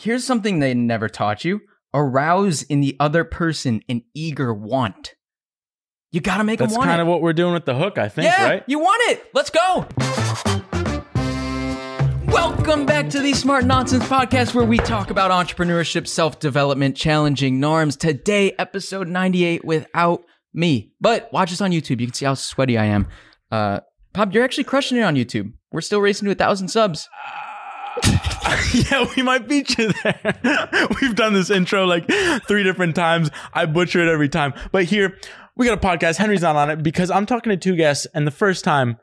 Here's something they never taught you arouse in the other person an eager want. You gotta make That's them want That's kind it. of what we're doing with the hook, I think, yeah, right? you want it. Let's go. Welcome back to the Smart Nonsense Podcast, where we talk about entrepreneurship, self development, challenging norms. Today, episode 98 without me. But watch us on YouTube. You can see how sweaty I am. Uh, Pop, you're actually crushing it on YouTube. We're still racing to a thousand subs. yeah, we might beat you there. We've done this intro like three different times. I butcher it every time. But here, we got a podcast. Henry's not on it because I'm talking to two guests, and the first time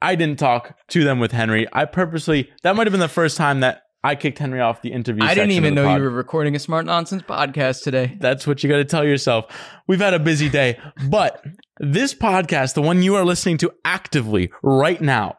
I didn't talk to them with Henry. I purposely, that might have been the first time that I kicked Henry off the interview. I didn't even know pod. you were recording a Smart Nonsense podcast today. That's what you got to tell yourself. We've had a busy day, but this podcast, the one you are listening to actively right now,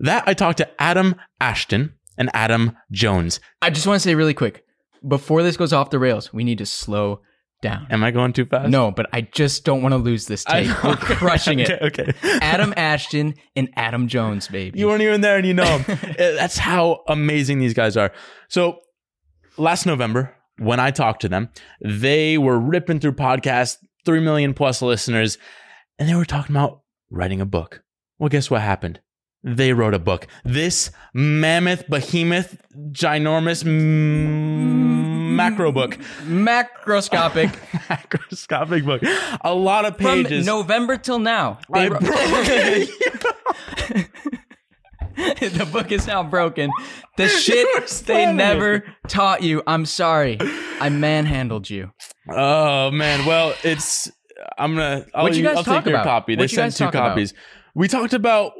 that I talked to Adam Ashton and Adam Jones. I just want to say really quick before this goes off the rails, we need to slow down. Am I going too fast? No, but I just don't want to lose this take. We're crushing it. Okay, okay. Adam Ashton and Adam Jones, baby. You weren't even there and you know them. Uh, that's how amazing these guys are. So last November, when I talked to them, they were ripping through podcasts, 3 million plus listeners, and they were talking about writing a book. Well, guess what happened? They wrote a book. This mammoth, behemoth, ginormous mm, macro book, Macroscopic macroscopic book, a lot of from pages. November till now. They broke- the book is now broken. The shit they never taught you. I'm sorry. I manhandled you. Oh man, well it's I'm gonna I'll, What'd you guys I'll talk take your about? copy. They sent two talk about? copies. We talked about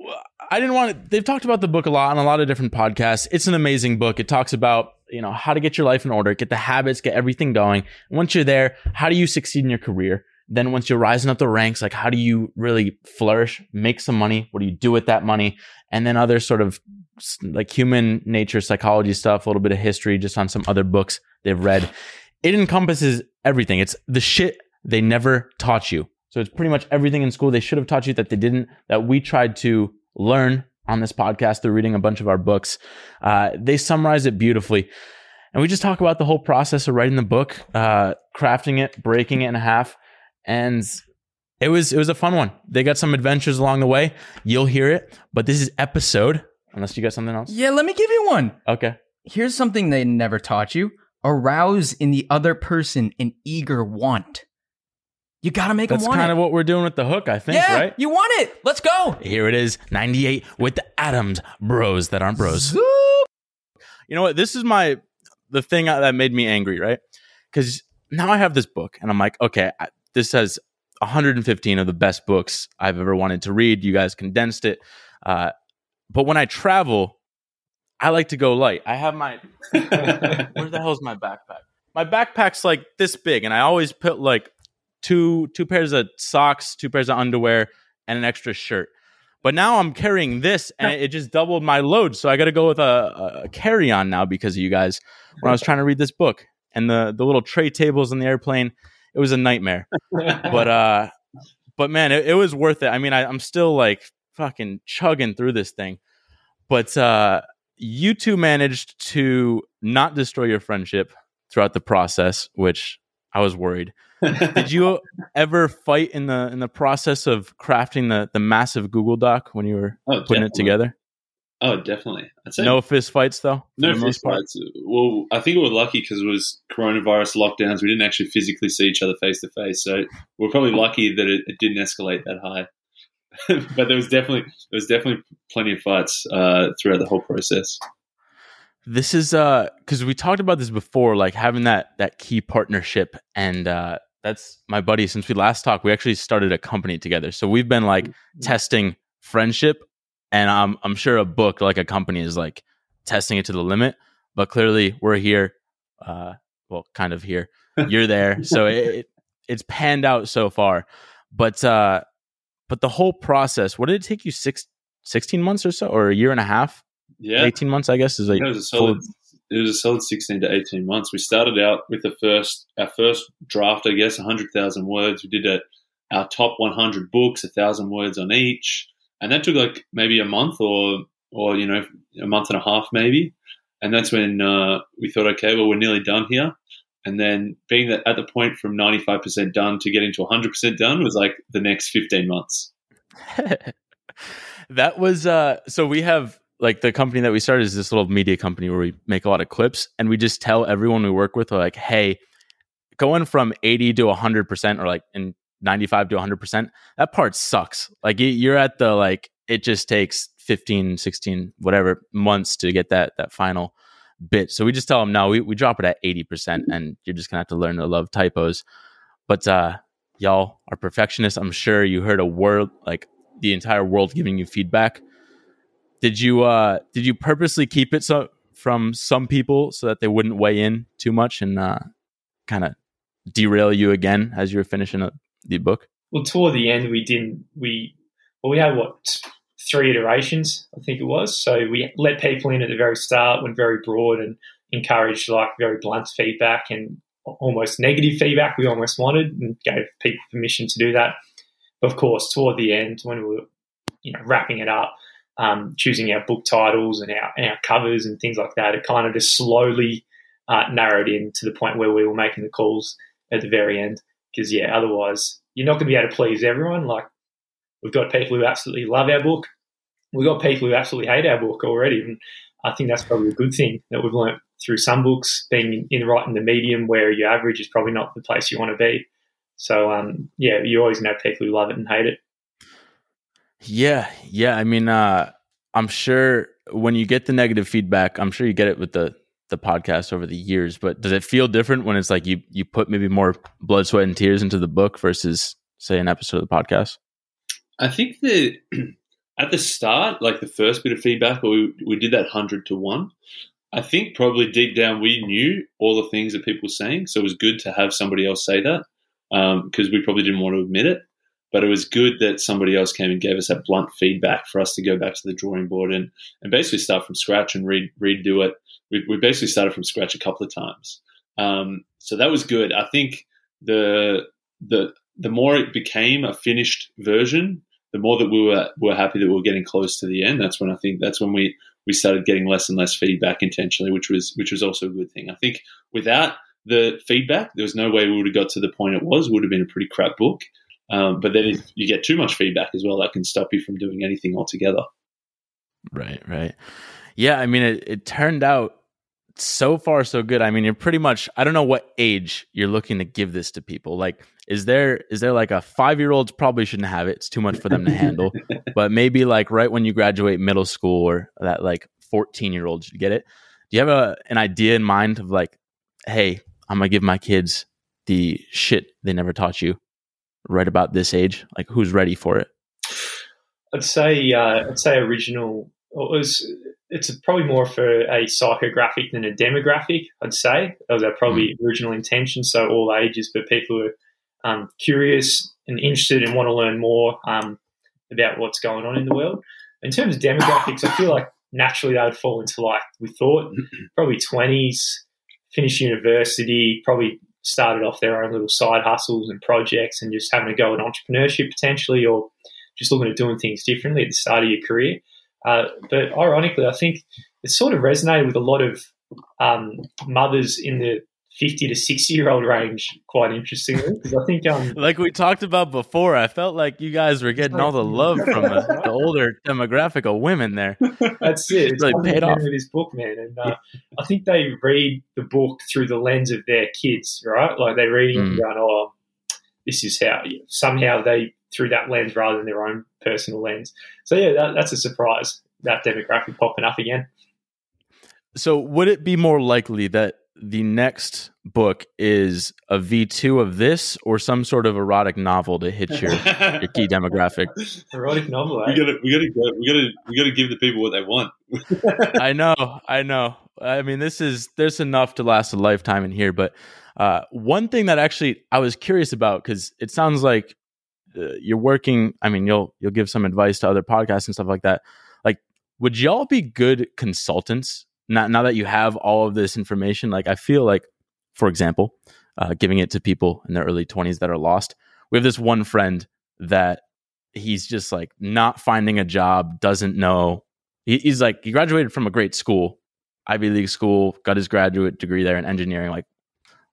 I didn't want to they've talked about the book a lot on a lot of different podcasts. It's an amazing book. It talks about, you know, how to get your life in order, get the habits, get everything going. Once you're there, how do you succeed in your career? Then once you're rising up the ranks, like how do you really flourish, make some money? What do you do with that money? And then other sort of like human nature, psychology stuff, a little bit of history just on some other books they've read. It encompasses everything. It's the shit they never taught you. So it's pretty much everything in school they should have taught you that they didn't, that we tried to learn on this podcast through reading a bunch of our books. Uh, they summarize it beautifully. And we just talk about the whole process of writing the book, uh, crafting it, breaking it in half. And it was it was a fun one. They got some adventures along the way. You'll hear it. But this is episode, unless you got something else. Yeah, let me give you one. Okay. Here's something they never taught you arouse in the other person an eager want. You gotta make That's them want kind it. of what we're doing with the hook, I think, yeah, right? you want it. Let's go. Here it is, 98 with the Adams bros that aren't bros. Zoop. You know what? This is my the thing that made me angry, right? Because now I have this book, and I'm like, okay, I, this has 115 of the best books I've ever wanted to read. You guys condensed it, uh, but when I travel, I like to go light. I have my where the hell's my backpack? My backpack's like this big, and I always put like two two pairs of socks, two pairs of underwear, and an extra shirt. But now I'm carrying this, and it just doubled my load. So I got to go with a, a carry on now because of you guys. When I was trying to read this book, and the the little tray tables in the airplane, it was a nightmare. But uh, but man, it, it was worth it. I mean, I, I'm still like fucking chugging through this thing. But uh, you two managed to not destroy your friendship throughout the process, which I was worried. Did you ever fight in the in the process of crafting the the massive Google Doc when you were Oh, putting it together? Oh, definitely. No fist fights though. no fist fights. Well, I think we were lucky because it was coronavirus lockdowns. We didn't actually physically see each other face to face, so we're probably lucky that it, it didn't escalate that high. but there was definitely there was definitely plenty of fights uh, throughout the whole process. This is uh because we talked about this before, like having that that key partnership, and uh that's my buddy. Since we last talked, we actually started a company together. So we've been like testing friendship, and I'm I'm sure a book like a company is like testing it to the limit. But clearly, we're here. Uh, well, kind of here. You're there, so it, it's panned out so far. But uh, but the whole process. What did it take you six, 16 months or so, or a year and a half? Yeah, 18 months, I guess, is like it was a solid. It was a solid sixteen to eighteen months. We started out with the first our first draft, I guess, hundred thousand words. We did a, our top one hundred books, a thousand words on each, and that took like maybe a month or or you know a month and a half maybe. and that's when uh, we thought, okay, well, we're nearly done here. And then being that at the point from 95% done to getting to 100% done was like the next 15 months. that was uh so we have like the company that we started is this little media company where we make a lot of clips and we just tell everyone we work with like hey going from 80 to 100% or like in 95 to 100% that part sucks. Like you're at the like it just takes 15 16 whatever months to get that that final bit. So we just tell them no we, we drop it at 80% and you're just gonna have to learn to love typos. But uh y'all are perfectionists. I'm sure you heard a word like the entire world giving you feedback did you uh did you purposely keep it so from some people so that they wouldn't weigh in too much and uh kind of derail you again as you were finishing up the book well toward the end we didn't we well we had what three iterations, I think it was. So we let people in at the very start, went very broad and encouraged like very blunt feedback and almost negative feedback we almost wanted and gave people permission to do that. Of course, toward the end, when we were you know wrapping it up, um, choosing our book titles and our, and our covers and things like that, it kind of just slowly uh, narrowed in to the point where we were making the calls at the very end. Because yeah, otherwise you're not going to be able to please everyone. Like We've got people who absolutely love our book. We've got people who absolutely hate our book already. And I think that's probably a good thing that we've learned through some books, being in right in the medium where your average is probably not the place you want to be. So um, yeah, you always know people who love it and hate it. Yeah, yeah. I mean, uh, I'm sure when you get the negative feedback, I'm sure you get it with the the podcast over the years. But does it feel different when it's like you you put maybe more blood, sweat, and tears into the book versus say an episode of the podcast? I think that at the start, like the first bit of feedback, we, we did that 100 to 1. I think probably deep down we knew all the things that people were saying. So it was good to have somebody else say that because um, we probably didn't want to admit it. But it was good that somebody else came and gave us that blunt feedback for us to go back to the drawing board and, and basically start from scratch and re- redo it. We, we basically started from scratch a couple of times. Um, so that was good. I think the the the more it became a finished version, the more that we were were happy that we were getting close to the end, that's when I think that's when we we started getting less and less feedback intentionally, which was which was also a good thing. I think without the feedback, there was no way we would have got to the point it was. It would have been a pretty crap book. Um, but then if you get too much feedback as well, that can stop you from doing anything altogether. Right, right. Yeah, I mean, it, it turned out so far so good. I mean, you're pretty much I don't know what age you're looking to give this to people. Like is there is there like a 5-year-old probably shouldn't have it. It's too much for them to handle. but maybe like right when you graduate middle school or that like 14-year-old should get it. Do you have a an idea in mind of like hey, I'm going to give my kids the shit they never taught you right about this age? Like who's ready for it? I'd say uh, I'd say original it was it's probably more for a psychographic than a demographic. I'd say that was our probably mm. original intention. So all ages, but people who are um, curious and interested and want to learn more um, about what's going on in the world. In terms of demographics, I feel like naturally they would fall into like we thought, probably twenties, finish university, probably started off their own little side hustles and projects, and just having a go at entrepreneurship potentially, or just looking at doing things differently at the start of your career. Uh, but ironically, I think it sort of resonated with a lot of um, mothers in the 50 to 60 year old range quite interestingly because I think um, like we talked about before I felt like you guys were getting all the love from the, the older demographic of women there that's it it's really paid off with this book man and uh, I think they read the book through the lens of their kids right like they read mm. and going oh this is how somehow they through that lens rather than their own personal lens. So yeah, that, that's a surprise. That demographic popping up again. So would it be more likely that the next book is a V two of this, or some sort of erotic novel to hit your, your key demographic? Erotic novel. Eh? We gotta, we gotta, go, we gotta, we gotta give the people what they want. I know, I know. I mean, this is there's enough to last a lifetime in here. But uh, one thing that actually I was curious about because it sounds like uh, you're working i mean you'll you'll give some advice to other podcasts and stuff like that like would y'all be good consultants now, now that you have all of this information like i feel like for example uh, giving it to people in their early 20s that are lost we have this one friend that he's just like not finding a job doesn't know he, he's like he graduated from a great school Ivy League school, got his graduate degree there in engineering. Like,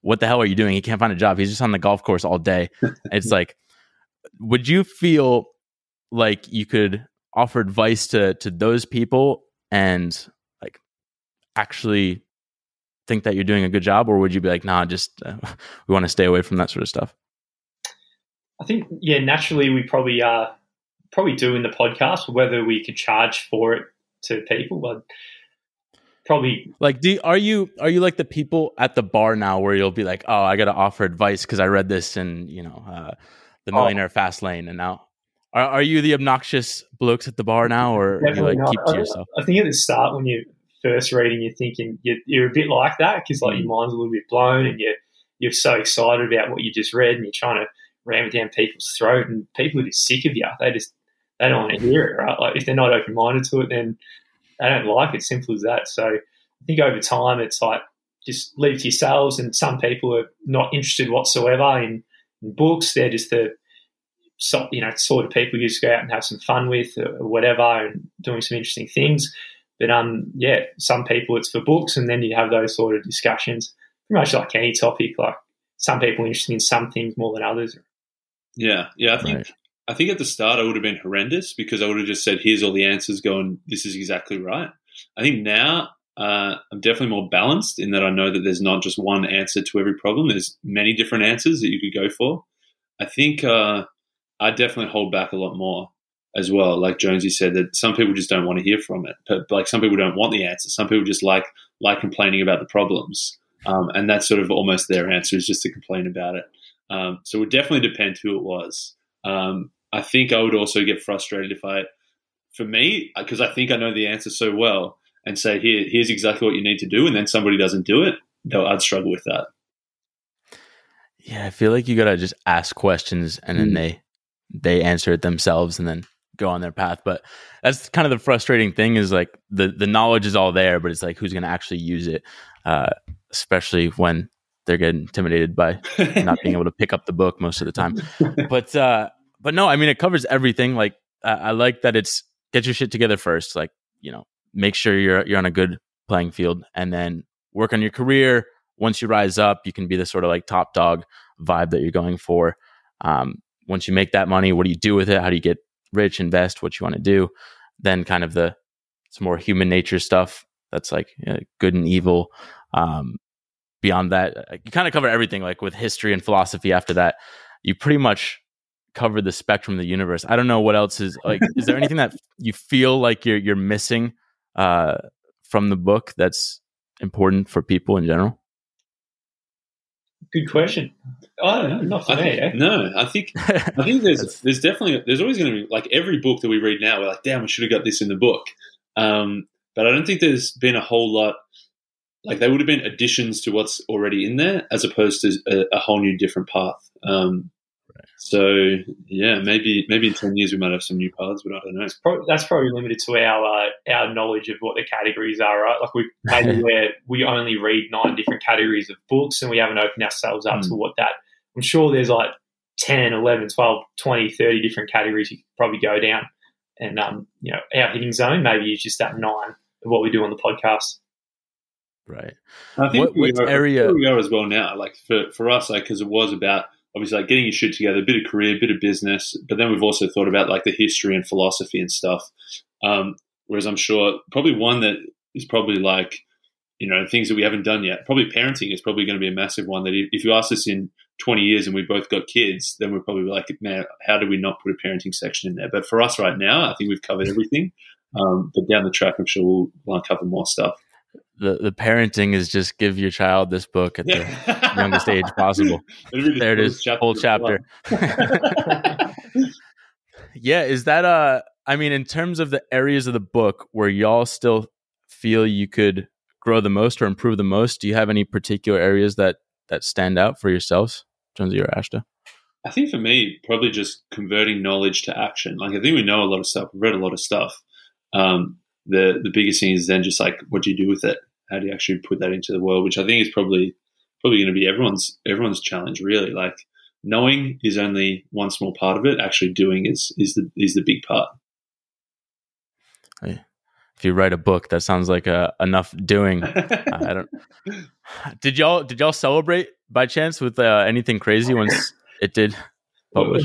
what the hell are you doing? He can't find a job. He's just on the golf course all day. it's like, would you feel like you could offer advice to to those people and actually think that you're doing a good job, or would you be like, nah, just uh, we want to stay away from that sort of stuff? I think yeah, naturally we probably uh probably do in the podcast. Whether we could charge for it to people, but probably like do are you are you like the people at the bar now where you'll be like, oh, I got to offer advice because I read this in you know uh, the oh. Millionaire oh. Fast Lane, and now are, are you the obnoxious blokes at the bar now, or you like not. keep to yourself? I think at the start when you're first reading, you're thinking you're, you're a bit like that because like mm. your mind's a little bit blown and you're you're so excited about what you just read and you're trying to ram it down people's throat and people are just sick of you. They just they don't want to hear it, right? Like if they're not open minded to it, then they don't like it. Simple as that. So I think over time, it's like just leave to yourselves. And some people are not interested whatsoever in, in books. They're just the you know sort of people you just go out and have some fun with or whatever, and doing some interesting things. But um, yeah, some people it's for books, and then you have those sort of discussions. Pretty much like any topic, like some people are interested in some things more than others. Yeah, yeah, I think right. I think at the start I would have been horrendous because I would have just said, "Here's all the answers. Going, this is exactly right." I think now uh, I'm definitely more balanced in that I know that there's not just one answer to every problem. There's many different answers that you could go for. I think uh, I definitely hold back a lot more as well. Like Jonesy said, that some people just don't want to hear from it. But like some people don't want the answer. Some people just like like complaining about the problems, um, and that's sort of almost their answer is just to complain about it. Um, so it would definitely depend who it was. Um, I think I would also get frustrated if I, for me, because I think I know the answer so well, and say, "Here, here's exactly what you need to do," and then somebody doesn't do it, No, I'd struggle with that. Yeah, I feel like you gotta just ask questions, and then mm. they they answer it themselves, and then go on their path. But that's kind of the frustrating thing is like the the knowledge is all there, but it's like who's going to actually use it, uh, especially when they're getting intimidated by not being able to pick up the book most of the time. But uh, but no, I mean it covers everything. Like uh, I like that it's get your shit together first. Like you know, make sure you're you're on a good playing field, and then work on your career. Once you rise up, you can be the sort of like top dog vibe that you're going for. Um, once you make that money, what do you do with it? How do you get rich, invest, what you want to do. Then kind of the it's more human nature stuff. That's like you know, good and evil. Um, beyond that, uh, you kind of cover everything. Like with history and philosophy. After that, you pretty much cover the spectrum of the universe. I don't know what else is like. is there anything that you feel like you're you're missing uh, from the book that's important for people in general? Good question. Oh, no, not for I me. Think, eh? No, I think I think there's there's definitely there's always going to be like every book that we read now. We're like, damn, we should have got this in the book. Um, but I don't think there's been a whole lot. Like they would have been additions to what's already in there, as opposed to a, a whole new different path. Um, so yeah, maybe maybe in ten years we might have some new paths, but I don't know. Probably, that's probably limited to our uh, our knowledge of what the categories are, right? Like we maybe where we only read nine different categories of books, and we haven't opened ourselves up mm. to what that. I'm sure there's like 10, 11, 12, 20, 30 different categories you could probably go down. And um, you know, our hitting zone maybe is just that nine of what we do on the podcast. Right. I think what, we are, area we are as well now. Like for for us, like because it was about obviously like getting your shit together, a bit of career, a bit of business, but then we've also thought about like the history and philosophy and stuff. Um, whereas I'm sure probably one that is probably like, you know, things that we haven't done yet. Probably parenting is probably going to be a massive one that if you ask us in 20 years and we both got kids, then we're probably like, man, how do we not put a parenting section in there? But for us right now, I think we've covered everything. Um, but down the track, I'm sure we'll, we'll uncover more stuff the the parenting is just give your child this book at the youngest age possible. there it is, chapter whole chapter. yeah, is that uh I mean in terms of the areas of the book where y'all still feel you could grow the most or improve the most, do you have any particular areas that that stand out for yourselves, Jonesy or Ashta? I think for me, probably just converting knowledge to action. Like I think we know a lot of stuff, we've read a lot of stuff. Um, the the biggest thing is then just like what do you do with it? How do you actually put that into the world? Which I think is probably probably going to be everyone's everyone's challenge. Really, like knowing is only one small part of it. Actually, doing is is the is the big part. if you write a book, that sounds like uh, enough doing. I don't. Did y'all did y'all celebrate by chance with uh, anything crazy once it did publish?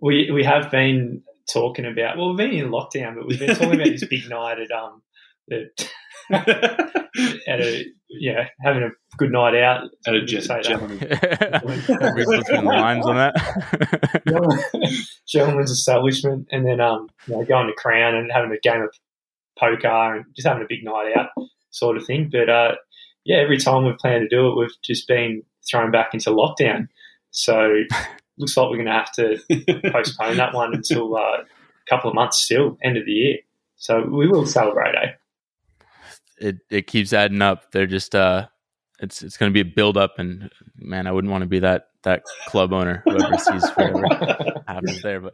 We we have been talking about. Well, we've been in lockdown, but we've been talking about this big night at um the at a yeah having a good night out At a Would ge- you say that? gentleman. Between lines on that. gentleman's establishment, and then um you know, going to Crown and having a game of poker and just having a big night out sort of thing. But uh, yeah, every time we've planned to do it, we've just been thrown back into lockdown. So looks like we're going to have to postpone that one until uh, a couple of months still, end of the year. So we will celebrate, eh? It it keeps adding up. They're just uh, it's it's going to be a build up, and man, I wouldn't want to be that that club owner whoever sees whatever happens there. But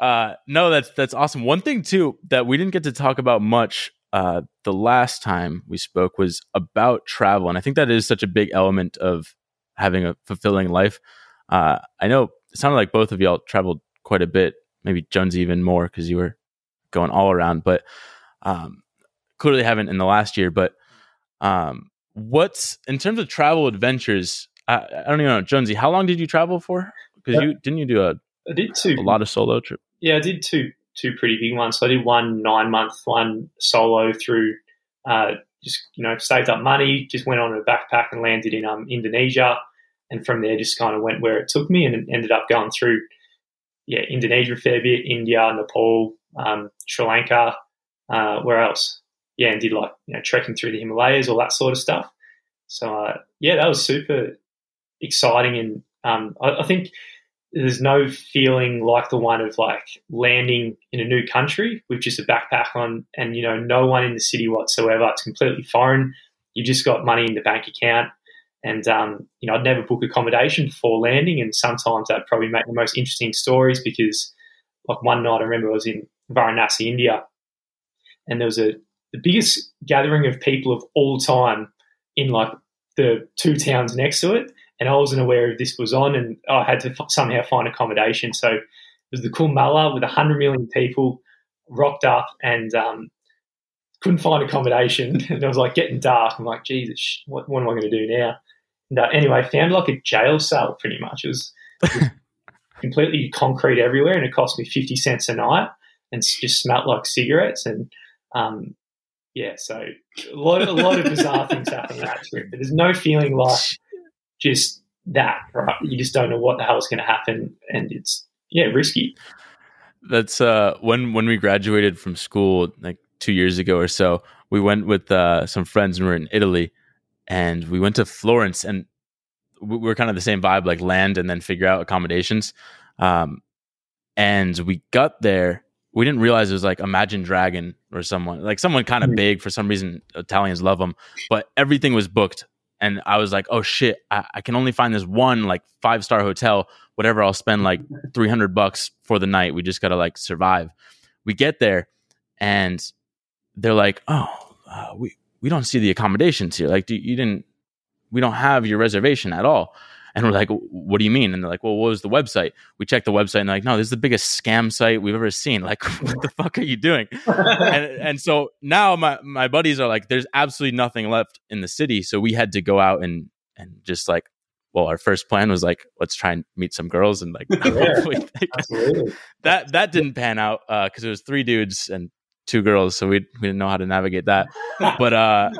uh, no, that's that's awesome. One thing too that we didn't get to talk about much uh, the last time we spoke was about travel, and I think that is such a big element of having a fulfilling life. Uh, I know it sounded like both of y'all traveled quite a bit, maybe Jones even more because you were going all around, but um, clearly haven't in the last year. But um, what's in terms of travel adventures? I, I don't even know, Jonesy. How long did you travel for? Because you didn't you do a, I did two. a lot of solo trip? Yeah, I did two two pretty big ones. So I did one nine month one solo through uh, just you know saved up money, just went on a backpack and landed in um, Indonesia, and from there just kind of went where it took me and ended up going through yeah Indonesia a fair bit, India, Nepal, um, Sri Lanka, uh, where else? Yeah, and did like you know trekking through the Himalayas, all that sort of stuff. So uh, yeah, that was super exciting, and um, I, I think there's no feeling like the one of like landing in a new country with just a backpack on and you know no one in the city whatsoever. It's completely foreign. You just got money in the bank account. And um, you know i'd never book accommodation before landing and sometimes that'd probably make the most interesting stories because like one night i remember i was in varanasi india and there was a the biggest gathering of people of all time in like the two towns next to it and I wasn't aware if this was on, and I had to f- somehow find accommodation. So it was the Kumbh Mela with 100 million people rocked up and um, couldn't find accommodation. And it was like getting dark. I'm like, Jesus, what, what am I going to do now? And, uh, anyway, found like a jail cell pretty much. It was, it was completely concrete everywhere, and it cost me 50 cents a night and just smelt like cigarettes. And um, yeah, so a lot, a lot of bizarre things happen on that trip. But there's no feeling like just that, right? You just don't know what the hell is going to happen, and it's yeah, risky. That's uh, when when we graduated from school, like two years ago or so. We went with uh, some friends and we are in Italy, and we went to Florence, and we were kind of the same vibe, like land and then figure out accommodations. Um, and we got there, we didn't realize it was like Imagine Dragon or someone like someone kind of Mhm. big for some reason. Italians love them, but everything was booked. And I was like, oh shit, I, I can only find this one like five star hotel. Whatever, I'll spend like three hundred bucks for the night. We just gotta like survive. We get there, and they're like, oh, uh, we we don't see the accommodations here. Like, do, you didn't. We don't have your reservation at all. And we're like, what do you mean? And they're like, well, what was the website? We checked the website and they're like, no, this is the biggest scam site we've ever seen. Like, what the fuck are you doing? and, and so now my, my buddies are like, there's absolutely nothing left in the city. So we had to go out and, and just like, well, our first plan was like, let's try and meet some girls and like, Absolutely. that, that didn't pan out. Uh, cause it was three dudes and two girls. So we, we didn't know how to navigate that. But, uh,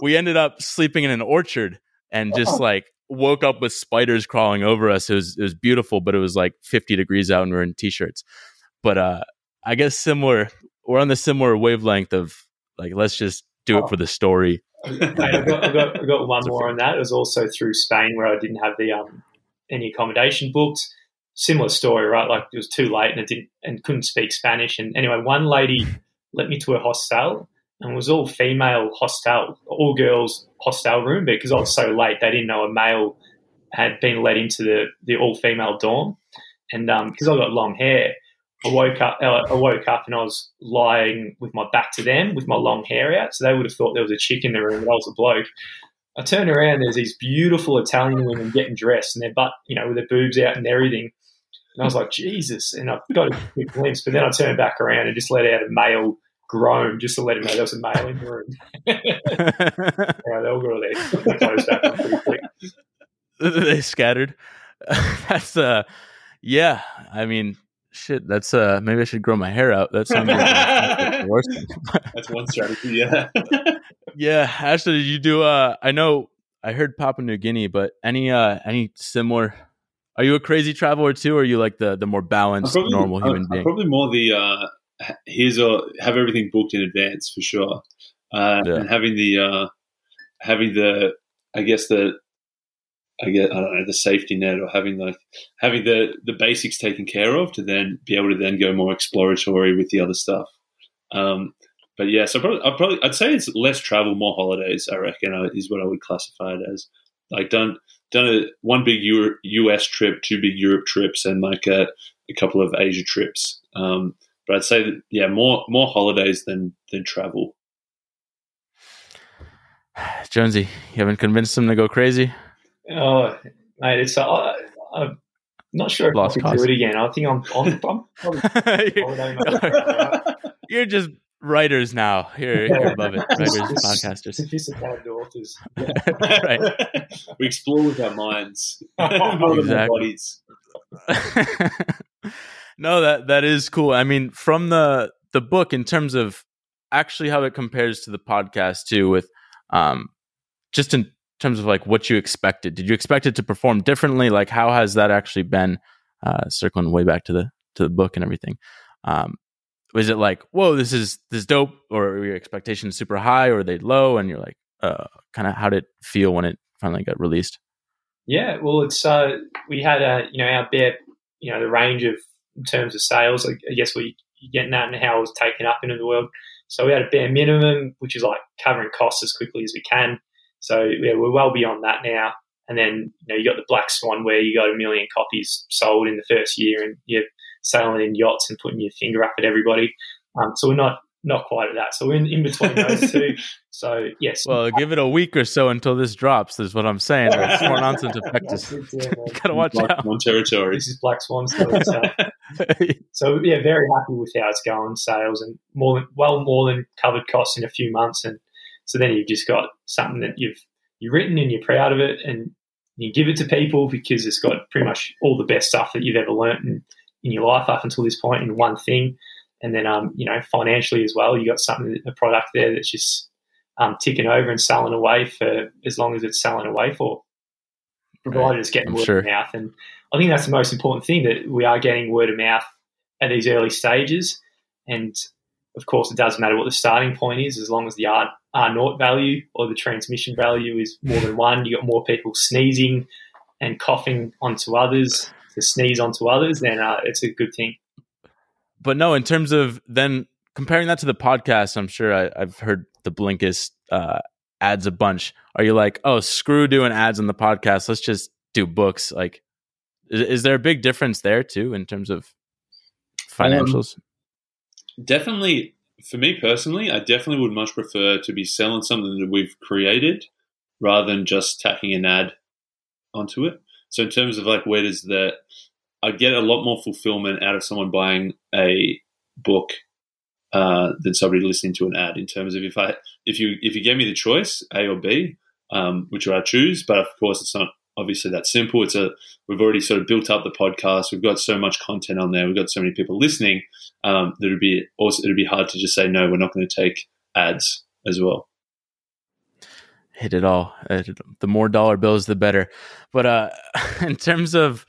we ended up sleeping in an orchard and just like woke up with spiders crawling over us. It was it was beautiful, but it was like 50 degrees out and we're in t-shirts. But uh I guess similar we're on the similar wavelength of like let's just do it for the story. I've, got, I've, got, I've got one more on that. It was also through Spain where I didn't have the um, any accommodation booked. Similar story, right? Like it was too late and I didn't and couldn't speak Spanish. And anyway, one lady let me to a hostel and it was all female hostel, all girls hostel room because I was so late they didn't know a male had been let into the the all female dorm. And because I got long hair, I woke up. Uh, I woke up and I was lying with my back to them, with my long hair out, so they would have thought there was a chick in the room, I was a bloke. I turned around. There's these beautiful Italian women getting dressed, and their butt, you know, with their boobs out and everything. And I was like, Jesus! And I got a quick glimpse, but then I turned back around and just let out a male groan just to let him know there was a male in the room. yeah, they all got their clothes back on pretty quick. they scattered. that's uh, yeah. I mean, shit. That's uh, maybe I should grow my hair out. That sounds like worse. That's one strategy. Yeah. yeah. Ashley, did you do? Uh, I know I heard Papua New Guinea, but any uh, any similar? Are you a crazy traveler too, or are you like the the more balanced, probably, normal human I'm being? Probably more the uh, here's a have everything booked in advance for sure, uh, Yeah. and having the uh, having the I guess the I guess I don't know the safety net or having like having the the basics taken care of to then be able to then go more exploratory with the other stuff. Um, but yeah, so probably, I'd probably I'd say it's less travel, more holidays. I reckon uh, is what I would classify it as. Like done done a one big Euro, US trip, two big Europe trips, and like a, a couple of Asia trips. Um, but I'd say that yeah, more more holidays than than travel. Jonesy, you haven't convinced them to go crazy. Oh, mate, it's uh, I, I'm not sure if Lost I could cause. do it again. I think I'm, I'm, I'm probably holiday. You're just writers now. You're, you're above it. Writers, podcasters. Sophisticated authors. right. we explore with our minds more than our bodies. No, that that is cool. I mean, from the the book, in terms of actually how it compares to the podcast too, with um, just in terms of like what you expected. Did you expect it to perform differently? Like, how has that actually been? Uh, circling way back to the to the book and everything. Um, was it like, whoa, this is this is dope, or were your expectations super high, or they low? And you're like, uh, kind of, how did it feel when it finally got released? Yeah, well, it's uh, we had a you know our bare you know the range of in terms of sales. I I guess we you're getting that and how it was taken up into the world. So we had a bare minimum, which is like covering costs as quickly as we can. So yeah, we're well beyond that now. And then you know you got the Black Swan where you got a million copies sold in the first year, and you're sailing in yachts and putting your finger up at everybody. Um, so we're not not quite at that. So we're in, in between those two. So yes, Well, give it a week or so until this drops. Is what I'm saying. The smart nonsense effect That's is it, gotta watch Like out. one territory. this is Black Swan story. So. So yeah, very happy with how it's going, sales, and more than well more than covered costs in a few months, and so then you've just got something that you've you've written and you're proud of it, and you give it to people because it's got pretty much all the best stuff that you've ever learnt in, in your life up until this point in one thing, and then um you know financially as well, you got something a product there that's just um ticking over and selling away for as long as it's selling away for, provided it's getting I'm word sure. of mouth and. I think that's the most important thing that we are getting word of mouth at these early stages. And of course, it doesn't matter what the starting point is, as long as the R, R naught value or the transmission value is more than one. You got more people sneezing and coughing onto others to sneeze onto others, then uh, it's a good thing. but no, in terms of then comparing that to the podcast, I'm sure I, I've heard the Blinkist uh, ads a bunch. Are you like, oh, screw doing ads on the podcast? Let's just do books. Like, is, is there a big difference there too in terms of financials? Um, definitely for me personally i definitely would much prefer to be selling something that we've created rather than just tacking an ad onto it so in terms of like where does that i get a lot more fulfillment out of someone buying a book uh, than somebody listening to an ad in terms of if i if you if you gave me the choice a or b um, which would i choose but of course it's not obviously that simple it's a we've already sort of built up the podcast we've got so much content on there we've got so many people listening um, that it'd be also it'd be hard to just say no. We're not going to take ads as well. Hit it all. Uh, The more dollar bills, the better. But uh, in terms of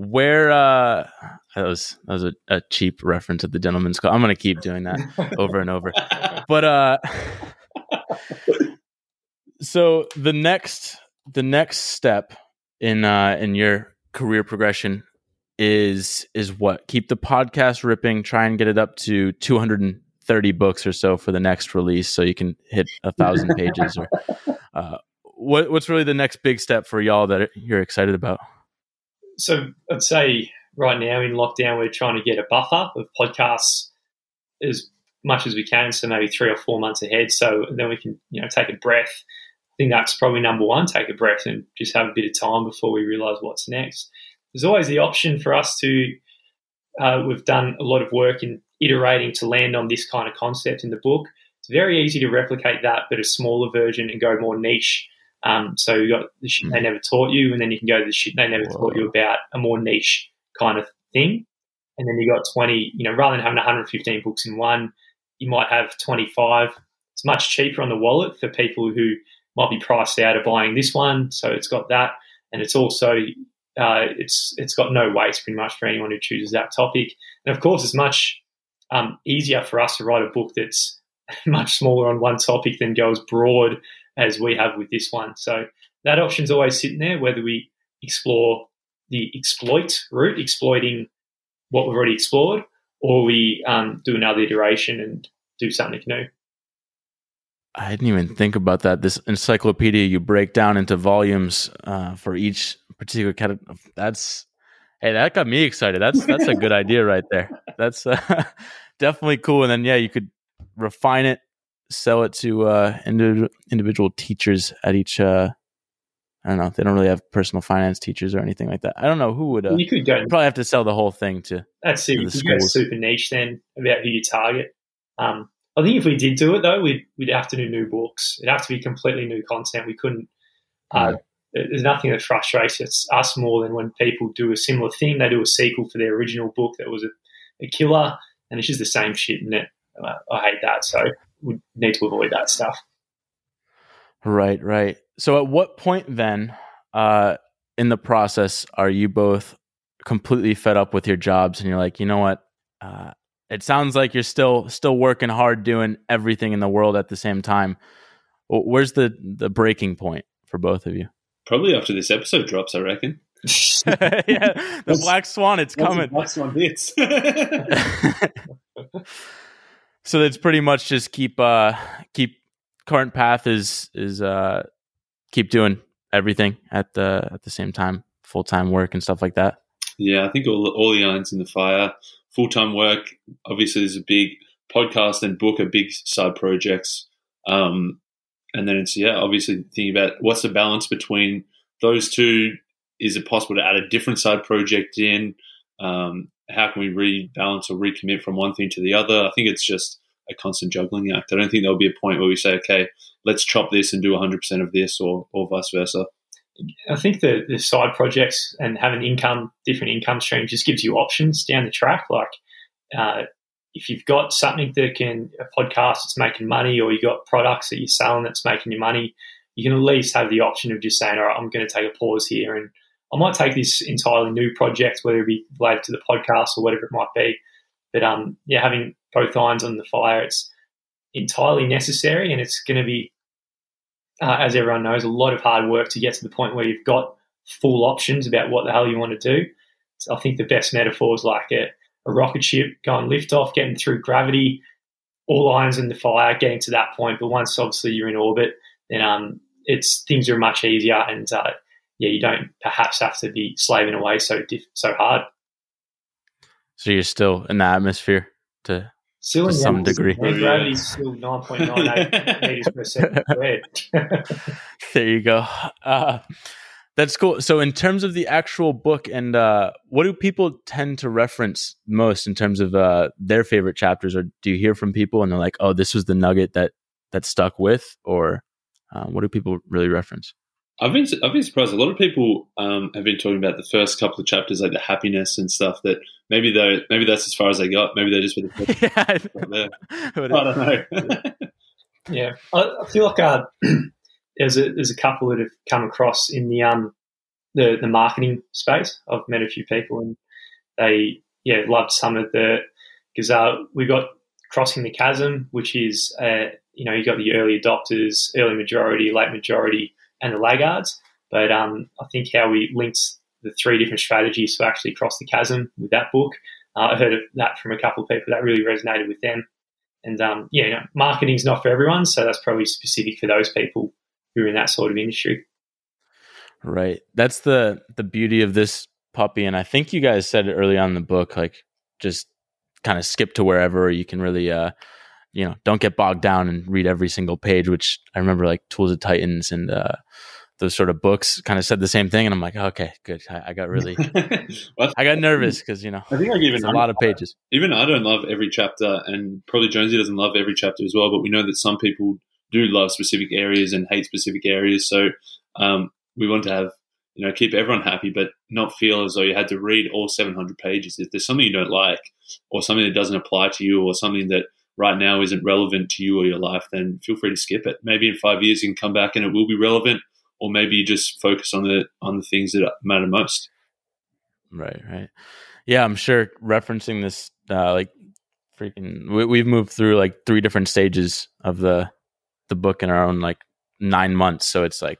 where uh, that was that was a, a cheap reference at the gentleman's club. I'm gonna keep doing that over and over. but uh so the next the next step in uh in your career progression is is what keep the podcast ripping try and get it up to 230 books or so for the next release so you can hit a thousand pages or uh what what's really the next big step for y'all that you're excited about So I'd say right now in lockdown, we're trying to get a buffer of podcasts as much as we can. So maybe three or four months ahead. So then we can, you know, take a breath. I think that's probably number one, take a breath and just have a bit of time before we realize what's next. There's always the option for us to, uh, we've done a lot of work in, iterating to land on this kind of concept in the book. It's very easy to replicate that, but a smaller version and go more niche. Um, so you got the shit they never taught you, and then you can go to the shit they never taught you about a more niche kind of thing. And then you got 20, you know, rather than having 115 books in one, you might have 25. It's much cheaper on the wallet for people who might be priced out of buying this one. So it's got that. And it's also, uh, it's it's got no waste pretty much for anyone who chooses that topic. And of course, it's much um, easier for us to write a book that's much smaller on one topic than goes broad as we have with this one. So that option's always sitting there, whether we explore the exploit route, exploiting what we've already explored, or we um, do another iteration and do something new. I didn't even think about that. This encyclopedia you break down into volumes uh, for each particular category. That's hey, that got me excited. That's that's a good idea right there. That's uh, definitely cool. And then yeah, you could refine it, sell it to uh, individual individual teachers at each uh, I don't know. They don't really have personal finance teachers or anything like that. I don't know who would. Uh, you could go. probably have to sell the whole thing to. That's it. You could go super niche then about who you target. Um, I think if we did do it though, we'd we'd have to do new books. It'd have to be completely new content. We couldn't. Uh, there's nothing that frustrates us, us more than when people do a similar thing. They do a sequel for their original book that was a, a killer, and it's just the same shit in it. I hate that. So we need to avoid that stuff. Right, right. So at what point then uh, in the process are you both completely fed up with your jobs and you're like, you know what? Uh, it sounds like you're still still working hard doing everything in the world at the same time. Where's the the breaking point for both of you? Probably after this episode drops, I reckon. yeah, the black swan, it's coming. Black swan hits. so it's pretty much just keep uh keep current path is is uh keep doing everything at the at the same time, full time work and stuff like that. Yeah, I think all all the irons in the fire. Full time work. Obviously, there's a big podcast and book a big side projects. Um, and then it's yeah, obviously thinking about what's the balance between those two. Is it possible to add a different side project in? Um, how can we rebalance or recommit from one thing to the other? I think it's just a constant juggling act. I don't think there'll be a point where we say, okay, let's chop this and do 100% of this or, or vice versa. I think the, the side projects and having income, different income streams just gives you options down the track. Like uh, if you've got something that can, a podcast that's making money or you've got products that you're selling that's making you money, you can at least have the option of just saying, all right, I'm going to take a pause here and I might take this entirely new project, whether it be related to the podcast or whatever it might be. But um, yeah, having both irons on the fire, it's entirely necessary and it's going to be uh, as everyone knows, a lot of hard work to get to the point where you've got full options about what the hell you want to do. So I think the best metaphor is like a, a rocket ship going lift off, getting through gravity, all irons in the fire, getting to that point. But once obviously you're in orbit, then um, it's things are much easier, and uh, yeah, you don't perhaps have to be slaving away so diff- so hard. So you're still in the atmosphere to Still to some degree. And gravity's still 9.98 meters per second squared. there you go. Uh, that's cool. So, in terms of the actual book, and uh, what do people tend to reference most in terms of uh, their favorite chapters? Or do you hear from people and they're like, "Oh, this was the nugget that that stuck with," or uh, what do people really reference? I've been I've been surprised. A lot of people um, have been talking about the first couple of chapters, like the happiness and stuff. That maybe they maybe that's as far as they got. Maybe they just were the yeah, I don't know. yeah, I, I, feel like uh, there's a there's a couple that have come across in the um the the marketing space. I've met a few people and they yeah loved some of the because uh, we got crossing the chasm, which is uh, you know you got the early adopters, early majority, late majority and the laggards. But um, I think how we linked the three different strategies to actually cross the chasm with that book, uh, I heard of that from a couple of people that really resonated with them. And um, yeah, you know, marketing's not for everyone, so that's probably specific for those people who are in that sort of industry. Right. That's the the beauty of this puppy, and I think you guys said it early on in the book, like just kind of skip to wherever you can really uh, you know, don't get bogged down and read every single page, which I remember like Tools of Titans and uh, those sort of books kind of said the same thing, and I'm like, okay, good. I, I got really, Well, I got nervous because you know I think like even a lot of pages. even I don't love every chapter, and probably Jonesy doesn't love every chapter as well. But we know that some people do love specific areas and hate specific areas. So um, we want to have you know keep everyone happy, but not feel as though you had to read all 700 pages. If there's something you don't like, or something that doesn't apply to you, or something that right now isn't relevant to you or your life, then feel free to skip it. Maybe in five years you can come back and it will be relevant, or maybe you just focus on the on the things that matter most. Right, right. Yeah, I'm sure referencing this, uh, like, freaking, we, we've moved through like three different stages of the the book in our own like nine months. So it's like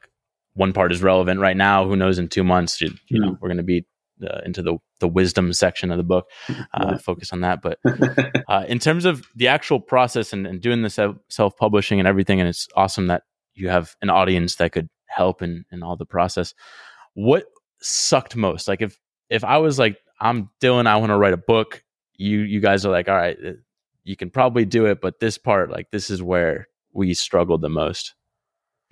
one part is relevant right now. Who knows? In two months, you, you know, we're going to be uh, into the the wisdom section of the book. Uh, focus on that. But uh, in terms of the actual process and, and doing the self publishing and everything, and it's awesome that you have an audience that could help in, in all the process. What sucked most? Like if if I was like, I'm Dylan, I want to write a book. You you guys are like, all right, uh, you can probably do it, but this part, like this is where we struggled the most.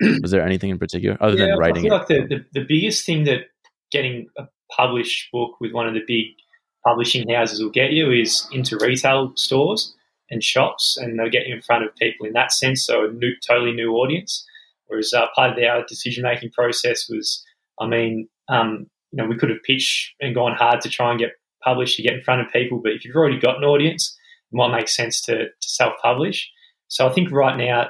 Was there anything in particular other yeah, than writing I feel it? like the, the, the biggest thing that getting a published book with one of the big publishing houses will get you is into retail stores and shops, and they'll get you in front of people in that sense. So a new, totally new audience. Whereas uh, part of our decision making process was, I mean, um, you know, we could have pitched and gone hard to try and get published to get in front of people, but if you've already got an audience, it might make sense to, to self publish. So I think right now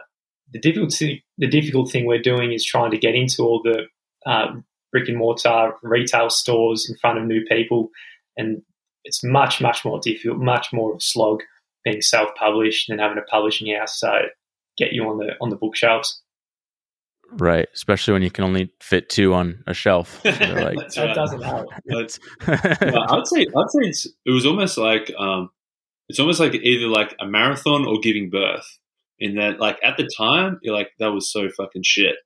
the difficult the difficult thing we're doing is trying to get into all the uh, brick and mortar retail stores in front of new people, and it's much much more difficult, much more of a slog being self published than having a publishing house uh, get you on the on the bookshelves. Right, especially when you can only fit two on a shelf. So they're like, That right. doesn't help. But- Yeah, I'd say I'd say it's, it was almost like um, it's almost like either like a marathon or giving birth. In that, like at the time, you're like that was so fucking shit.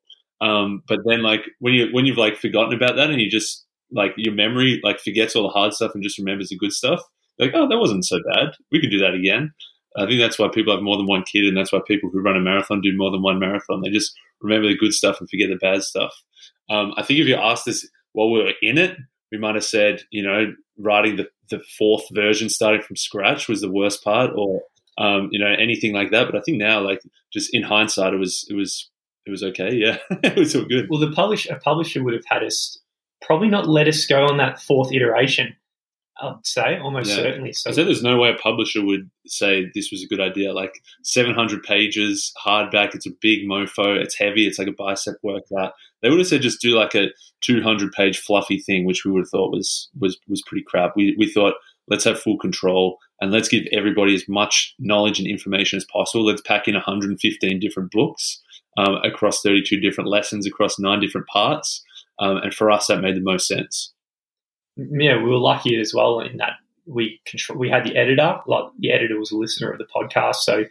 Um, but then, like when you when you've like forgotten about that and you just like your memory like forgets all the hard stuff and just remembers the good stuff. Like, oh, that wasn't so bad. We could do that again. I think that's why people have more than one kid, and that's why people who run a marathon do more than one marathon. They just remember the good stuff and forget the bad stuff. Um, I think if you asked us while we were in it, we might have said, you know, writing the, the fourth version starting from scratch was the worst part, or um, you know, anything like that. But I think now, like, just in hindsight, it was it was it was okay. Yeah, it was all good. Well, the publish a publisher would have had us probably not let us go on that fourth iteration. I'd say almost Yeah. certainly. So I said there's no way a publisher would say this was a good idea. Like 700 pages, hardback, it's a big mofo, it's heavy, it's like a bicep workout. They would have said just do like a 200 page fluffy thing, which we would have thought was was was pretty crap. We we thought let's have full control and let's give everybody as much knowledge and information as possible. Let's pack in 115 different books um, across 32 different lessons across nine different parts. Um, and for us, that made the most sense. yeah, we were lucky as well in that we control. We had the editor, like the editor was a listener of the podcast, so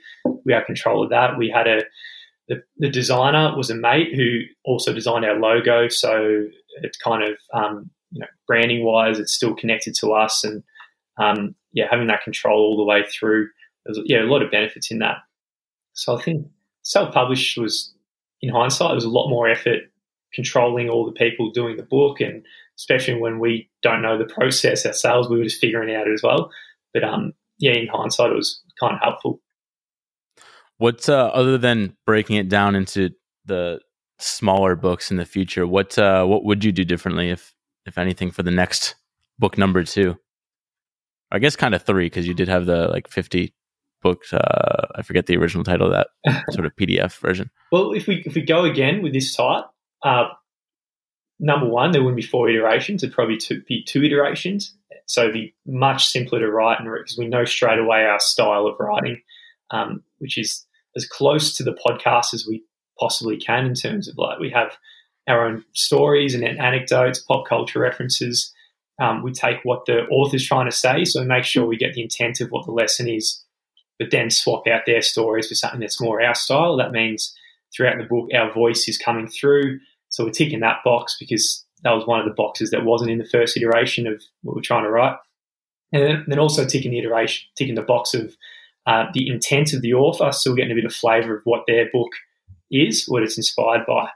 we had control of that. We had a the, the designer was a mate who also designed our logo, so it's kind of um, you know branding wise, it's still connected to us, and um, yeah, having that control all the way through. There's yeah a lot of benefits in that. So I think self published was in hindsight it was a lot more effort controlling all the people doing the book and especially when we don't know the process ourselves, we were just figuring it out as well. But um, yeah, in hindsight, it was kind of helpful. What uh, other than breaking it down into the smaller books in the future? What uh, what would you do differently if if anything for the next book number two? I guess kind of three because you did have the like fifty books. Uh, I forget the original title of that sort of PDF version. Well, if we if we go again with this type, uh, number one, there wouldn't be four iterations; it'd probably two, be two iterations. So it'd be much simpler to write, and because we know straight away our style of writing, um, which is as close to the podcast as we possibly can in terms of like we have our own stories and anecdotes, pop culture references. Um, we take what the author's trying to say, so we make sure we get the intent of what the lesson is, but then swap out their stories for something that's more our style. That means throughout the book, our voice is coming through. So we're ticking that box because that was one of the boxes that wasn't in the first iteration of what we're trying to write. And then, also ticking the iteration, ticking the box of uh, the intent of the author, so we're getting a bit of flavour of what their book is, what it's inspired by.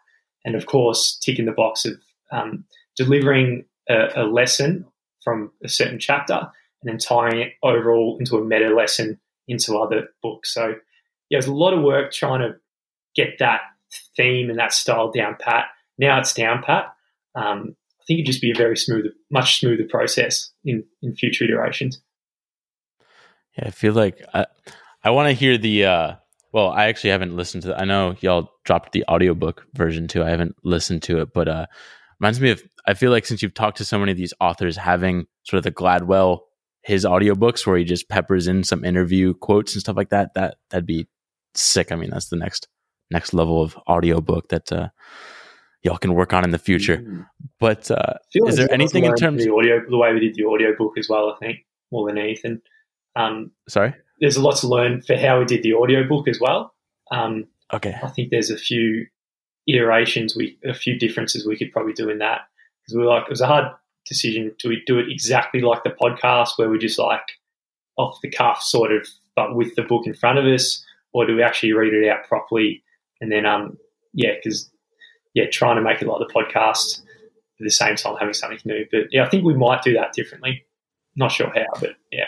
and of course ticking the box of um, delivering a, a, lesson from a certain chapter and then tying it overall into a meta lesson into other books. So yeah, there's a lot of work trying to get that theme and that style down pat. Now it's down pat. Um, I think it'd just be a very smooth, much smoother process in, in future iterations. Yeah, I feel like I, I want to hear the. Uh, well, I actually haven't listened to. I know y'all dropped the audiobook version too. I haven't listened to it, but uh, reminds me of. I feel like since you've talked to so many of these authors, having sort of the Gladwell his audiobooks where he just peppers in some interview quotes and stuff like that. That that'd be sick. I mean, that's the next next level of audiobook that uh, y'all can work on in the future. Mm-hmm. But uh, is there anything in terms of the audio, the way we did the audiobook as well? I think more than anything. Um, Sorry, there's a lot to learn for how we did the audiobook as well. Um, okay, I think there's a few iterations, we a few differences we could probably do in that because we were like it was a hard decision. Do we do it exactly like the podcast, where we're just like off the cuff, sort of, but with the book in front of us, or do we actually read it out properly and then um yeah, because yeah, trying to make it like the podcast at the same time having something new. But yeah, I think we might do that differently. Not sure how, but yeah.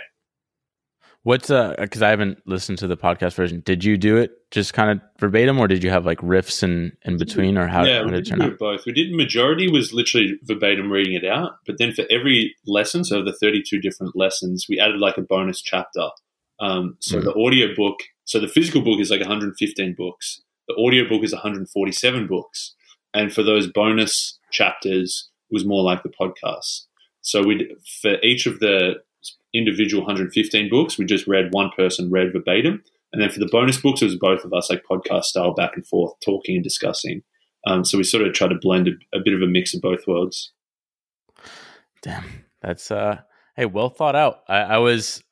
What's uh? Because I haven't listened to the podcast version. Did you do it just kind of verbatim, or did you have like riffs in in between, or how, yeah, how did it turn out? Both. We did majority was literally verbatim reading it out, but then for every lesson, so the thirty two different lessons, we added like a bonus chapter. Um, so mm. the audio book, so the physical book is like 115 books, the audio book is 147 books. And for those bonus chapters, was more like the podcast. So we'd for each of the individual 115 books, we just read one person read verbatim. And then for the bonus books, it was both of us, like podcast style, back and forth, talking and discussing. Um, so we sort of try to blend a, a, bit of a mix of both worlds. Damn, that's uh, hey, well thought out. I, I was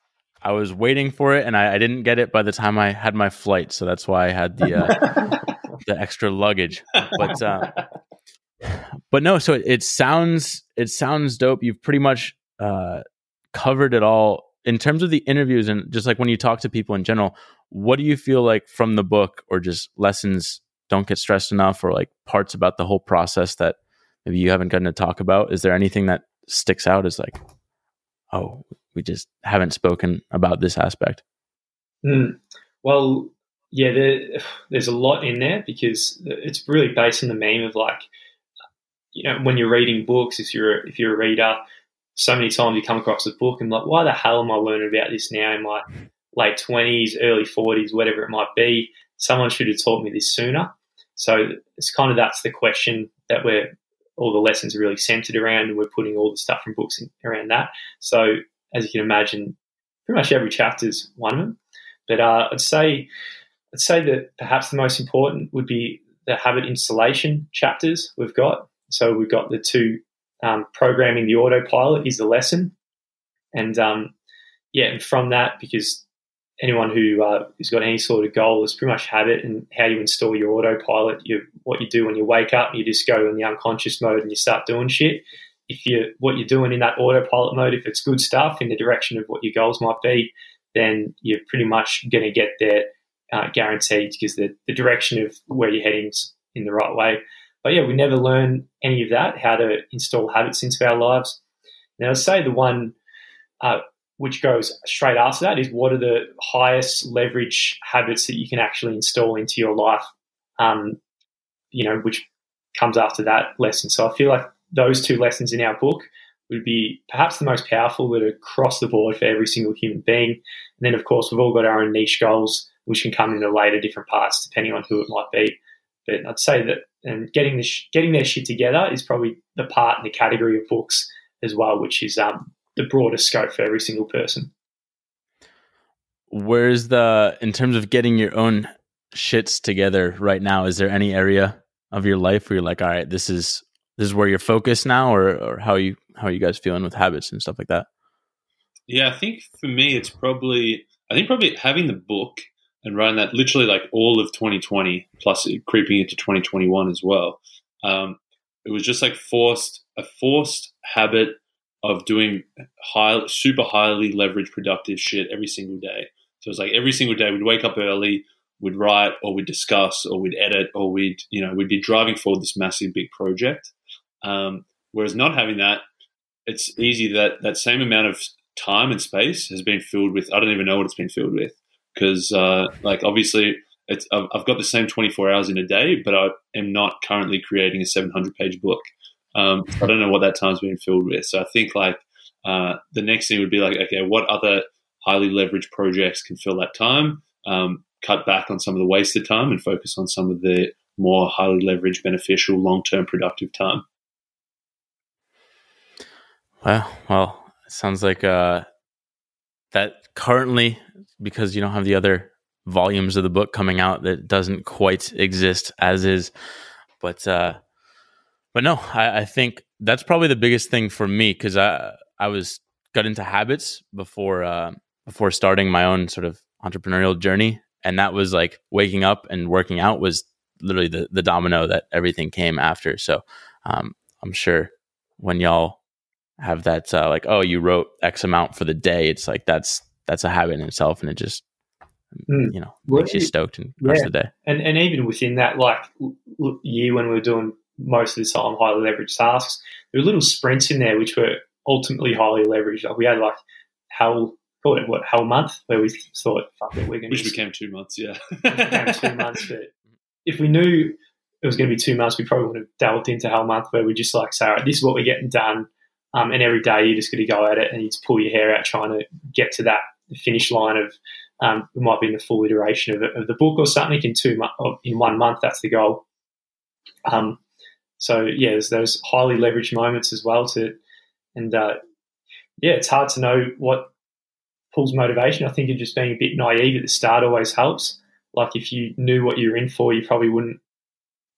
I was waiting for it, and I, I, didn't get it by the time I had my flight, so that's why I had the uh, the extra luggage. But uh, but no, so it, it, sounds it sounds dope. You've pretty much uh, covered it all in terms of the interviews, and just like when you talk to people in general. What do you feel like from the book, or just lessons don't get stressed enough, or like parts about the whole process that maybe you haven't gotten to talk about? Is there anything that sticks out as like, oh, we just haven't spoken about this aspect. Mm. Well, yeah, there, there's a lot in there because it's really based on the meme of like, you know, when you're reading books, if you're if you're a reader, so many times you come across a book and like, why the hell am I learning about this now in my late twenties, early forties, whatever it might be? Someone should have taught me this sooner. So it's kind of that's the question that we're all the lessons are really centered around, and we're putting all the stuff from books in, around that. So as you can imagine, pretty much every chapter is one of them. But uh, I'd say I'd say that perhaps the most important would be the habit installation chapters we've got. So we've got the two um, programming the autopilot is the lesson, and um, yeah, and from that because anyone who uh, has got any sort of goal is pretty much habit and how you install your autopilot. You what you do when you wake up, you just go in the unconscious mode and you start doing shit if you what you're doing in that autopilot mode, if it's good stuff in the direction of what your goals might be, then you're pretty much going to get there uh, guaranteed because the, the direction of where you're heading is in the right way. But yeah, we never learn any of that, how to install habits into our lives. Now, I'd say the one uh, which goes straight after that is what are the highest leverage habits that you can actually install into your life, um, you know, which comes after that lesson. So I feel like those two lessons in our book would be perhaps the most powerful that are across the board for every single human being. And then, of course, we've all got our own niche goals, which can come in the later different parts depending on who it might be. But I'd say that and getting this getting their shit together is probably the part in the category of books as well, which is um, the broader scope for every single person. Where's the in terms of getting your own shits together right now? Is there any area of your life where you're like, all right, this is this is where you're focused now, or or how you how are you guys feeling with habits and stuff like that? Yeah, I think for me, it's probably I think probably having the book and writing that literally like all of 2020 plus creeping into 2021 as well. Um, it was just like forced a forced habit of doing high, super highly leveraged productive shit every single day. So it's like every single day we'd wake up early, we'd write or we'd discuss or we'd edit or we'd you know we'd be driving forward this massive big project. Um, whereas not having that, it's easy that that same amount of time and space has been filled with I don't even know what it's been filled with because uh, like obviously it's I've, got the same 24 hours in a day, but I am not currently creating a 700 page book. Um, I don't know what that time's been filled with. So I think like uh, the next thing would be like, okay, what other highly leveraged projects can fill that time? Um, cut back on some of the wasted time and focus on some of the more highly leveraged, beneficial, long term productive time. Well, well, sounds like uh, that currently, because you don't have the other volumes of the book coming out, that doesn't quite exist as is. But uh, but no, I, I think that's probably the biggest thing for me because I I was got into habits before uh, before starting my own sort of entrepreneurial journey, and that was like waking up and working out was literally the the domino that everything came after. So um, I'm sure when y'all have that uh, like oh you wrote X amount for the day, it's like that's that's a habit in itself, and it just mm. you know makes you stoked and yeah. the day. And and even within that like year when we were doing most of the time highly leveraged tasks. There were little sprints in there which were ultimately highly leveraged. Like we had like hell, call it what hell month where we thought, fuck it, we're going which became two months. Yeah, became two months. But if we knew it was going to be two months, we probably would have delved into hell month where we just like say, all right, this is what we're getting done. Um, and every day you're just going to go at it and you just pull your hair out trying to get to that finish line of um, it might be in the full iteration of, of the book or something in two mo- in one month. That's the goal. Um, so yeah, there's those highly leveraged moments as well to, and uh, yeah, it's hard to know what pulls motivation. I think just being a bit naive at the start always helps. Like if you knew what you're in for, you probably wouldn't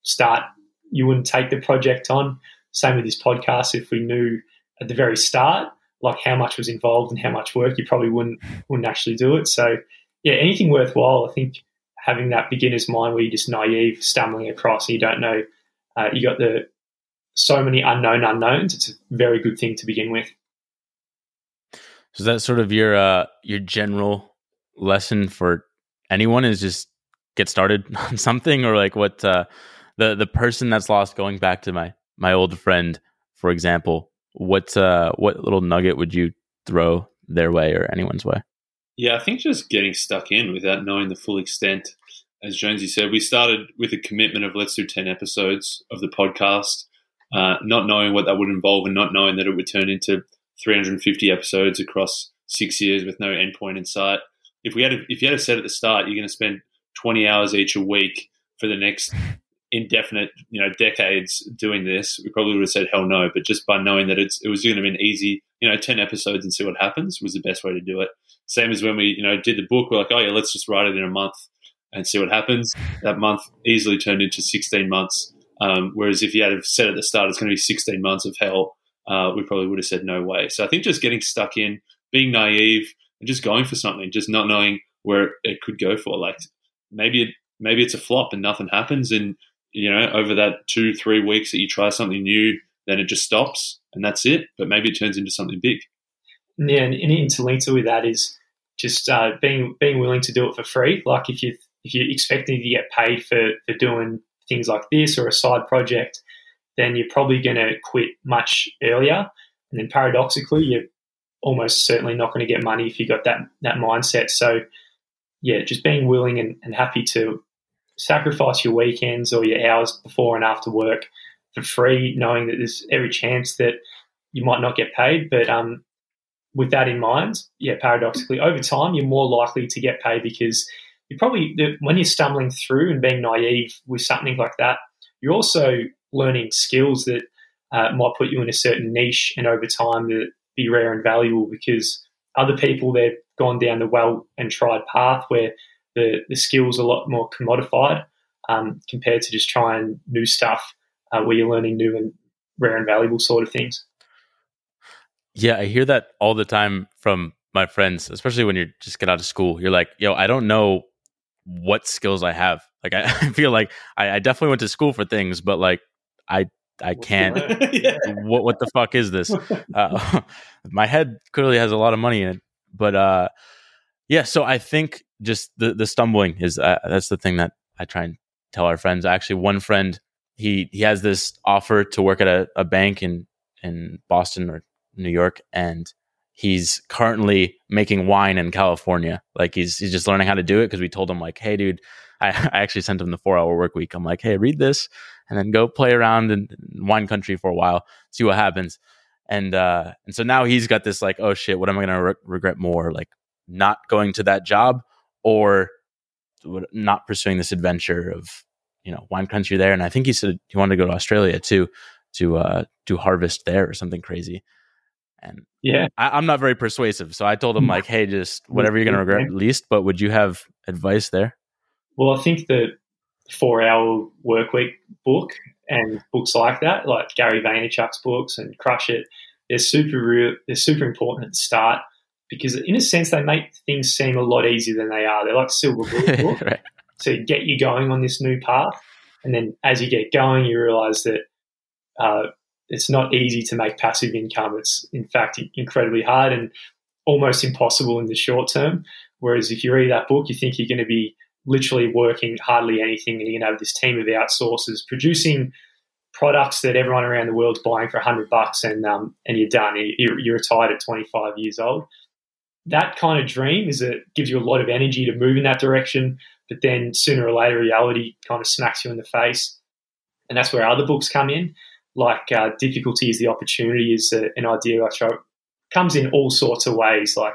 start. You wouldn't take the project on. Same with this podcast. If we knew at the very start, like how much was involved and how much work, you probably wouldn't wouldn't actually do it. So yeah, anything worthwhile, I think having that beginner's mind where you're just naive, stumbling across, and you don't know uh, you got the so many unknown unknowns. It's a very good thing to begin with. So that sort of your uh, your general lesson for anyone is just get started on something, or like what uh, the the person that's lost. Going back to my my old friend, for example, what uh, what little nugget would you throw their way or anyone's way? Yeah, I think just getting stuck in without knowing the full extent as Jonesy said, we started with a commitment of let's do 10 episodes of the podcast, uh, not knowing what that would involve and not knowing that it would turn into 350 episodes across six years with no endpoint in sight. If we had, a, if you had said at the start, you're going to spend 20 hours each a week for the next indefinite, you know, decades doing this, we probably would have said hell no. But just by knowing that it's, it was going to be an easy, you know, 10 episodes and see what happens was the best way to do it. Same as when we, you know, did the book, we're like, oh yeah, let's just write it in a month and see what happens. That month easily turned into 16 months. Um, whereas if you had said at the start it's going to be 16 months of hell, uh, we probably would have said no way. So I think just getting stuck in, being naive, and just going for something, just not knowing where it could go for. Like maybe it, maybe it's a flop and nothing happens, and you know over that two three weeks that you try something new, then it just stops and that's it. But maybe it turns into something big. Yeah, and interlinked with that is just uh, being being willing to do it for free. Like if you if you're expecting to get paid for, for doing things like this or a side project, then you're probably going to quit much earlier. And then paradoxically, you're almost certainly not going to get money if you got that that mindset. So, yeah, just being willing and, and happy to sacrifice your weekends or your hours before and after work for free, knowing that there's every chance that you might not get paid. But um, with that in mind, yeah, paradoxically, over time, you're more likely to get paid because you probably when you're stumbling through and being naive with something like that, you're also learning skills that uh, might put you in a certain niche and over time that be rare and valuable because other people they've gone down the well and tried path where the, the skills a lot more commodified um, compared to just trying new stuff uh, where you're learning new and rare and valuable sort of things. Yeah, I hear that all the time from my friends, especially when you just get out of school. You're like, yo, I don't know what skills I have. Like I, I feel like I, I, definitely went to school for things, but like I I can't. yeah. What what the fuck is this? Uh, my head clearly has a lot of money in it, but uh, Yeah, so I think just the the stumbling is uh, that's the thing that I try and tell our friends. Actually, one friend he he has this offer to work at a, a bank in in Boston or New York, and he's currently making wine in California. Like he's he's just learning how to do it because we told him like, hey, dude, I, I actually sent him the four hour work week. I'm like, hey, read this and then go play around in, in wine country for a while, see what happens. And uh, and so now he's got this like, oh shit, what am I gonna re- regret more? Like not going to that job or not pursuing this adventure of you know wine country there. And I think he said he wanted to go to Australia too to uh, do harvest there or something crazy. And yeah, I, am not very persuasive, so I told him like, "Hey, just whatever you're gonna regret least." But would you have advice there? Well, I think the four-hour work week book and books like that, like Gary Vaynerchuk's books and Crush It, they're super real. They're super important at the start because, in a sense, they make things seem a lot easier than they are. They're like silver bullet book right. to get you going on this new path, and then as you get going, you realize that uh, it's not easy to make passive income. It's in fact incredibly hard and almost impossible in the short term. Whereas if you read that book, you think you're going to be literally working hardly anything and you're going to have this team of outsourcers producing products that everyone around the world's buying for 100 bucks and, um, and you're done. You're, you're retired at 25 years old. That kind of dream is it gives you a lot of energy to move in that direction, but then sooner or later reality kind of smacks you in the face. And that's where other books come in like uh, difficulty is the opportunity is a, an idea I throw comes in all sorts of ways. Like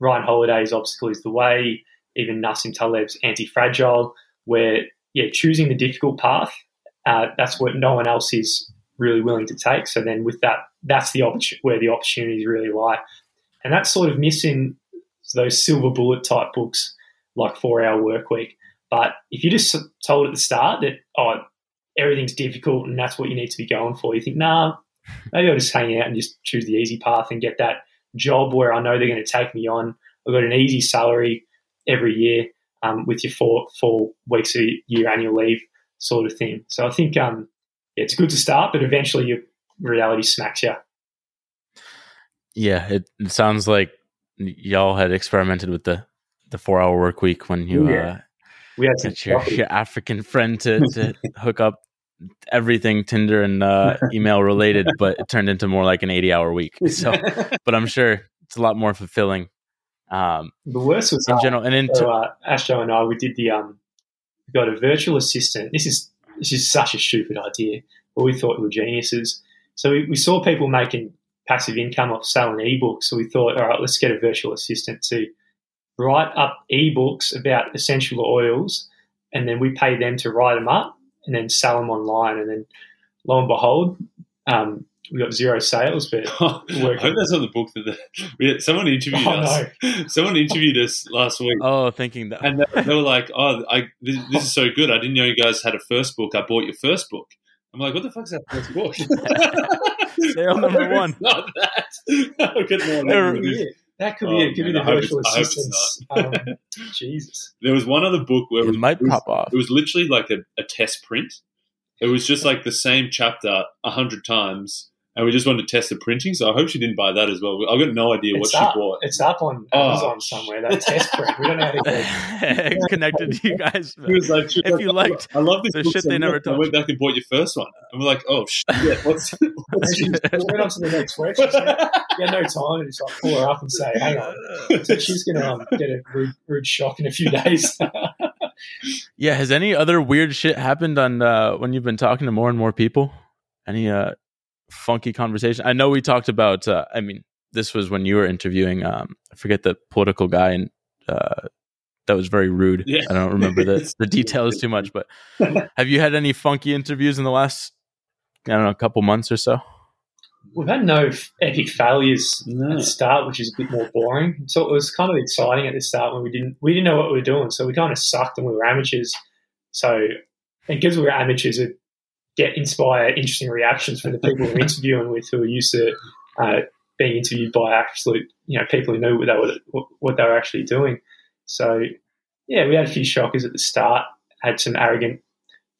Ryan Holiday's obstacle is the way, even Nassim Taleb's anti-fragile, where yeah, choosing the difficult path, uh, that's what no one else is really willing to take. So then with that, that's the opportunity where the opportunities really lie, and that's sort of missing those silver bullet type books like Four Hour Work Week. But if you just told at the start that oh everything's difficult and that's what you need to be going for. You think, nah, maybe I'll just hang out and just choose the easy path and get that job where I know they're going to take me on. I've got an easy salary every year um, with your four four weeks a year annual leave sort of thing. So I think um, yeah, it's good to start, but eventually your reality smacks you. Yeah, it, it sounds like y'all had experimented with the the four hour work week when you yeah. uh, we had get your, your African friend to, to hook up everything Tinder and uh, email related, but it turned into more like an 80 hour week. So, but I'm sure it's a lot more fulfilling. Um, the worst was in general, and in so, uh, Ashto and I, we did the um, we got a virtual assistant. This is this is such a stupid idea, but we thought we were geniuses. So we, we saw people making passive income off selling ebooks. So we thought, all right, let's get a virtual assistant to write up ebooks about essential oils, and then we pay them to write them up and then sell them online. And then lo and behold, um, we got zero sales, but oh, I hope that's not the book that the, someone interviewed oh, us. No. Someone interviewed us last week. Oh, thinking that, and they, they were like, "Oh, I, this, this, is so good. I didn't know you guys had a first book. I bought your first book." I'm like, "What the fuck's that first book?" Sale number one. not that. That could be oh, it. Give me the virtual assistants. Um, Jesus. There was one other book where it, it was, might it was, pop off. It was literally like a, a test print. It was just like the same chapter a hundred times, and we just wanted to test the printing. So I hope she didn't buy that as well. I've got no idea it's what up. she bought. It's up on oh. Amazon somewhere. That test print. We don't know how to get connected to you guys. He was like, if like, you liked, I love this the book shit so they never told. I went back and bought your first one, and we're like, oh shit, what's, what's she, we went on to the next question. We had no time to just like pull her up and say, hang on. So she's going to um, get a rude, rude shock in a few days. yeah. Has any other weird shit happened on uh, when you've been talking to more and more people? Any uh, funky conversation. I know we talked about. Uh, I mean, this was when you were interviewing. Um, I forget the political guy, and uh, that was very rude. Yeah. I don't remember the the details too much. But have you had any funky interviews in the last? I don't know, a couple months or so. We've had no epic failures no. at the start, which is a bit more boring. So it was kind of exciting at the start when we didn't we didn't know what we were doing, so we kind of sucked and we were amateurs. So because we were amateurs, it get inspire interesting reactions from the people we're interviewing with who are used to uh, being interviewed by absolute you know people who know what they were what they were actually doing. So yeah, we had a few shockers at the start. Had some arrogant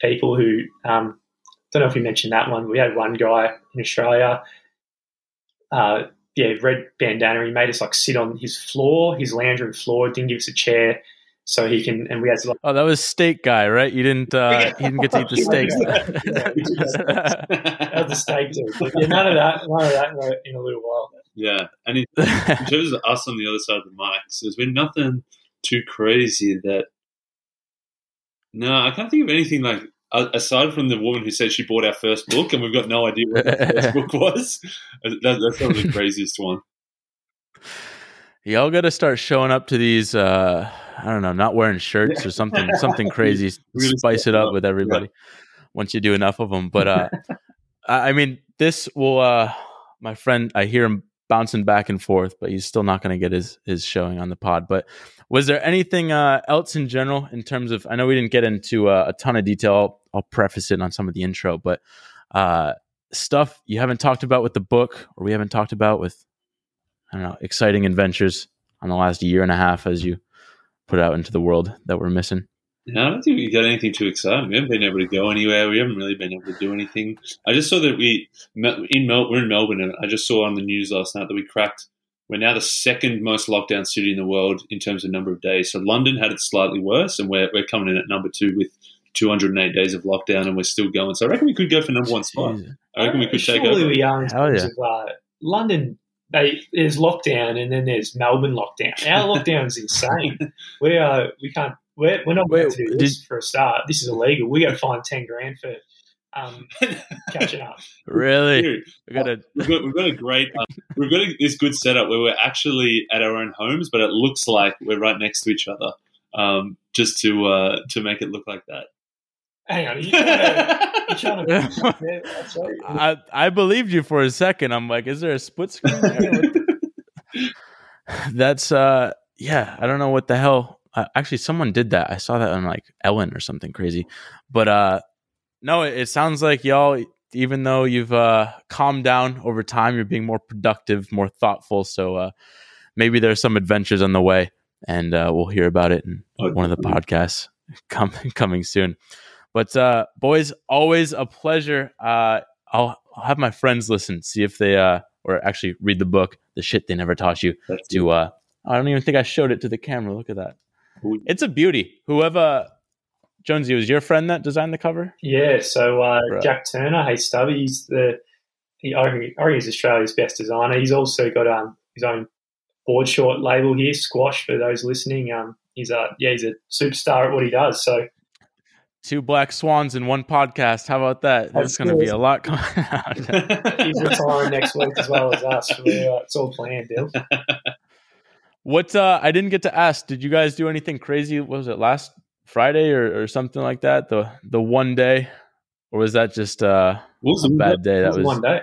people who um, don't know if we mentioned that one. We had one guy in Australia. Uh, yeah, red bandana. He made us like sit on his floor, his lounge room floor. Didn't give us a chair so he can, and we had to like. Oh, that was steak guy, right? You didn't. Uh, he didn't get to eat the steaks. that was the steak too. But yeah, none of that. None of that in a, in a little while. Yeah, and in, in terms of us on the other side of the mics, there's been nothing too crazy that. No, I can't think of anything like aside from the woman who said she bought our first book, and we've got no idea what that first book was. That, that's probably the craziest one. Y'all got to start showing up to these. Uh, I don't know, not wearing shirts or something, something crazy. Spice it up with everybody yeah. once you do enough of them. But uh, I mean, this will. Uh, my friend, I hear him bouncing back and forth, but he's still not going to get his his showing on the pod. But was there anything uh, else in general in terms of? I know we didn't get into uh, a ton of detail. I'll, I'll, preface it on some of the intro, but uh, stuff you haven't talked about with the book, or we haven't talked about with I don't know exciting adventures on the last year and a half as you put out into the world that we're missing. No, I don't think we got anything too exciting. We haven't been able to go anywhere. We haven't really been able to do anything. I just saw that we in Mel, we're in Melbourne, and I just saw on the news last night that we cracked. We're now the second most lockdown city in the world in terms of number of days. So London had it slightly worse, and we're we're coming in at number two with 208 days of lockdown, and we're still going. So I reckon we could go for number one spot. I reckon we could take over. we are in terms yeah. of uh, London they, there's lockdown and then there's Melbourne lockdown. Our lockdown's insane. We are we can't we're, we're not going to do this did, for a start. This is illegal. We got to find ten grand for um, catching up. Really? we got a we've got, we've got a great um, we've got a, this good setup where we're actually at our own homes, but it looks like we're right next to each other. Um, just to uh, to make it look like that. Hang on, you trying trying to I, I believed you for a second. I'm like, is there a split screen? That's uh, yeah. I don't know what the hell. Uh, actually, someone did that. I saw that on like Ellen or something crazy. But uh, no, it, it sounds like y'all. Even though you've uh, calmed down over time, you're being more productive, more thoughtful. So uh, maybe there's some adventures on the way, and uh, we'll hear about it in one of the podcasts coming soon. But uh, boys, always a pleasure. Uh, I'll, I'll, have my friends listen, see if they uh, or actually read the book, the shit they never taught you. That's to uh, I don't even think I showed it to the camera. Look at that. It's a beauty. Whoever Jonesy was your friend that designed the cover. Yeah. So uh, Jack Turner, hey Stubby, he's the he, I think he's Australia's best designer. He's also got um, his own board short label here, Squash. For those listening, um, he's a yeah, he's a superstar at what he does. So Two black swans in one podcast. How about that? That's, going to be a lot coming out. He's retiring next week as well as us. uh, it's all planned, Bill. What uh, I didn't get to ask, did you guys do anything crazy? was it last Friday or, or something like that? The the one day, or was that just uh, was a bad day? That was, one day.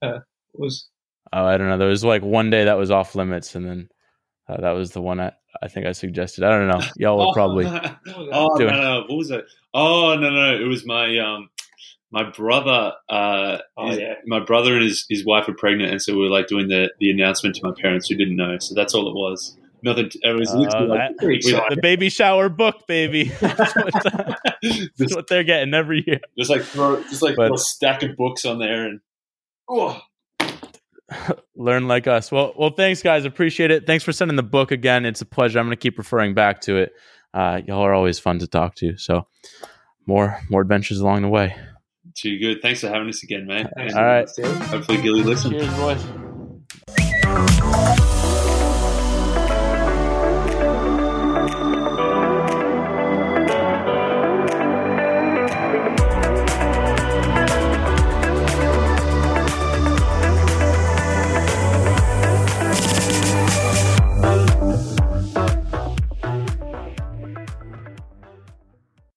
Uh, was oh, I don't know. There was like one day that was off limits, and then uh, that was the one I, I think I suggested. I don't know. Y'all were probably. oh doing... no, no, what was it? Oh no, no, it was my um, my brother. Uh, oh his, yeah, my brother and his his wife were pregnant, and so we were like doing the the announcement to my parents who didn't know. So that's all it was. Nothing. It was uh, like, the baby shower book, baby. that's, what, that's what they're getting every year. Just like throw, just like but, a stack of books on there, and oh, learn like us. Well, well, thanks, guys. Appreciate it. Thanks for sending the book again. It's a pleasure. I'm going to keep referring back to it. Uh, y'all are always fun to talk to. So, more more adventures along the way. Too good. Thanks for having us again, man. All right. Hopefully, Gilly listens. Cheers, boys.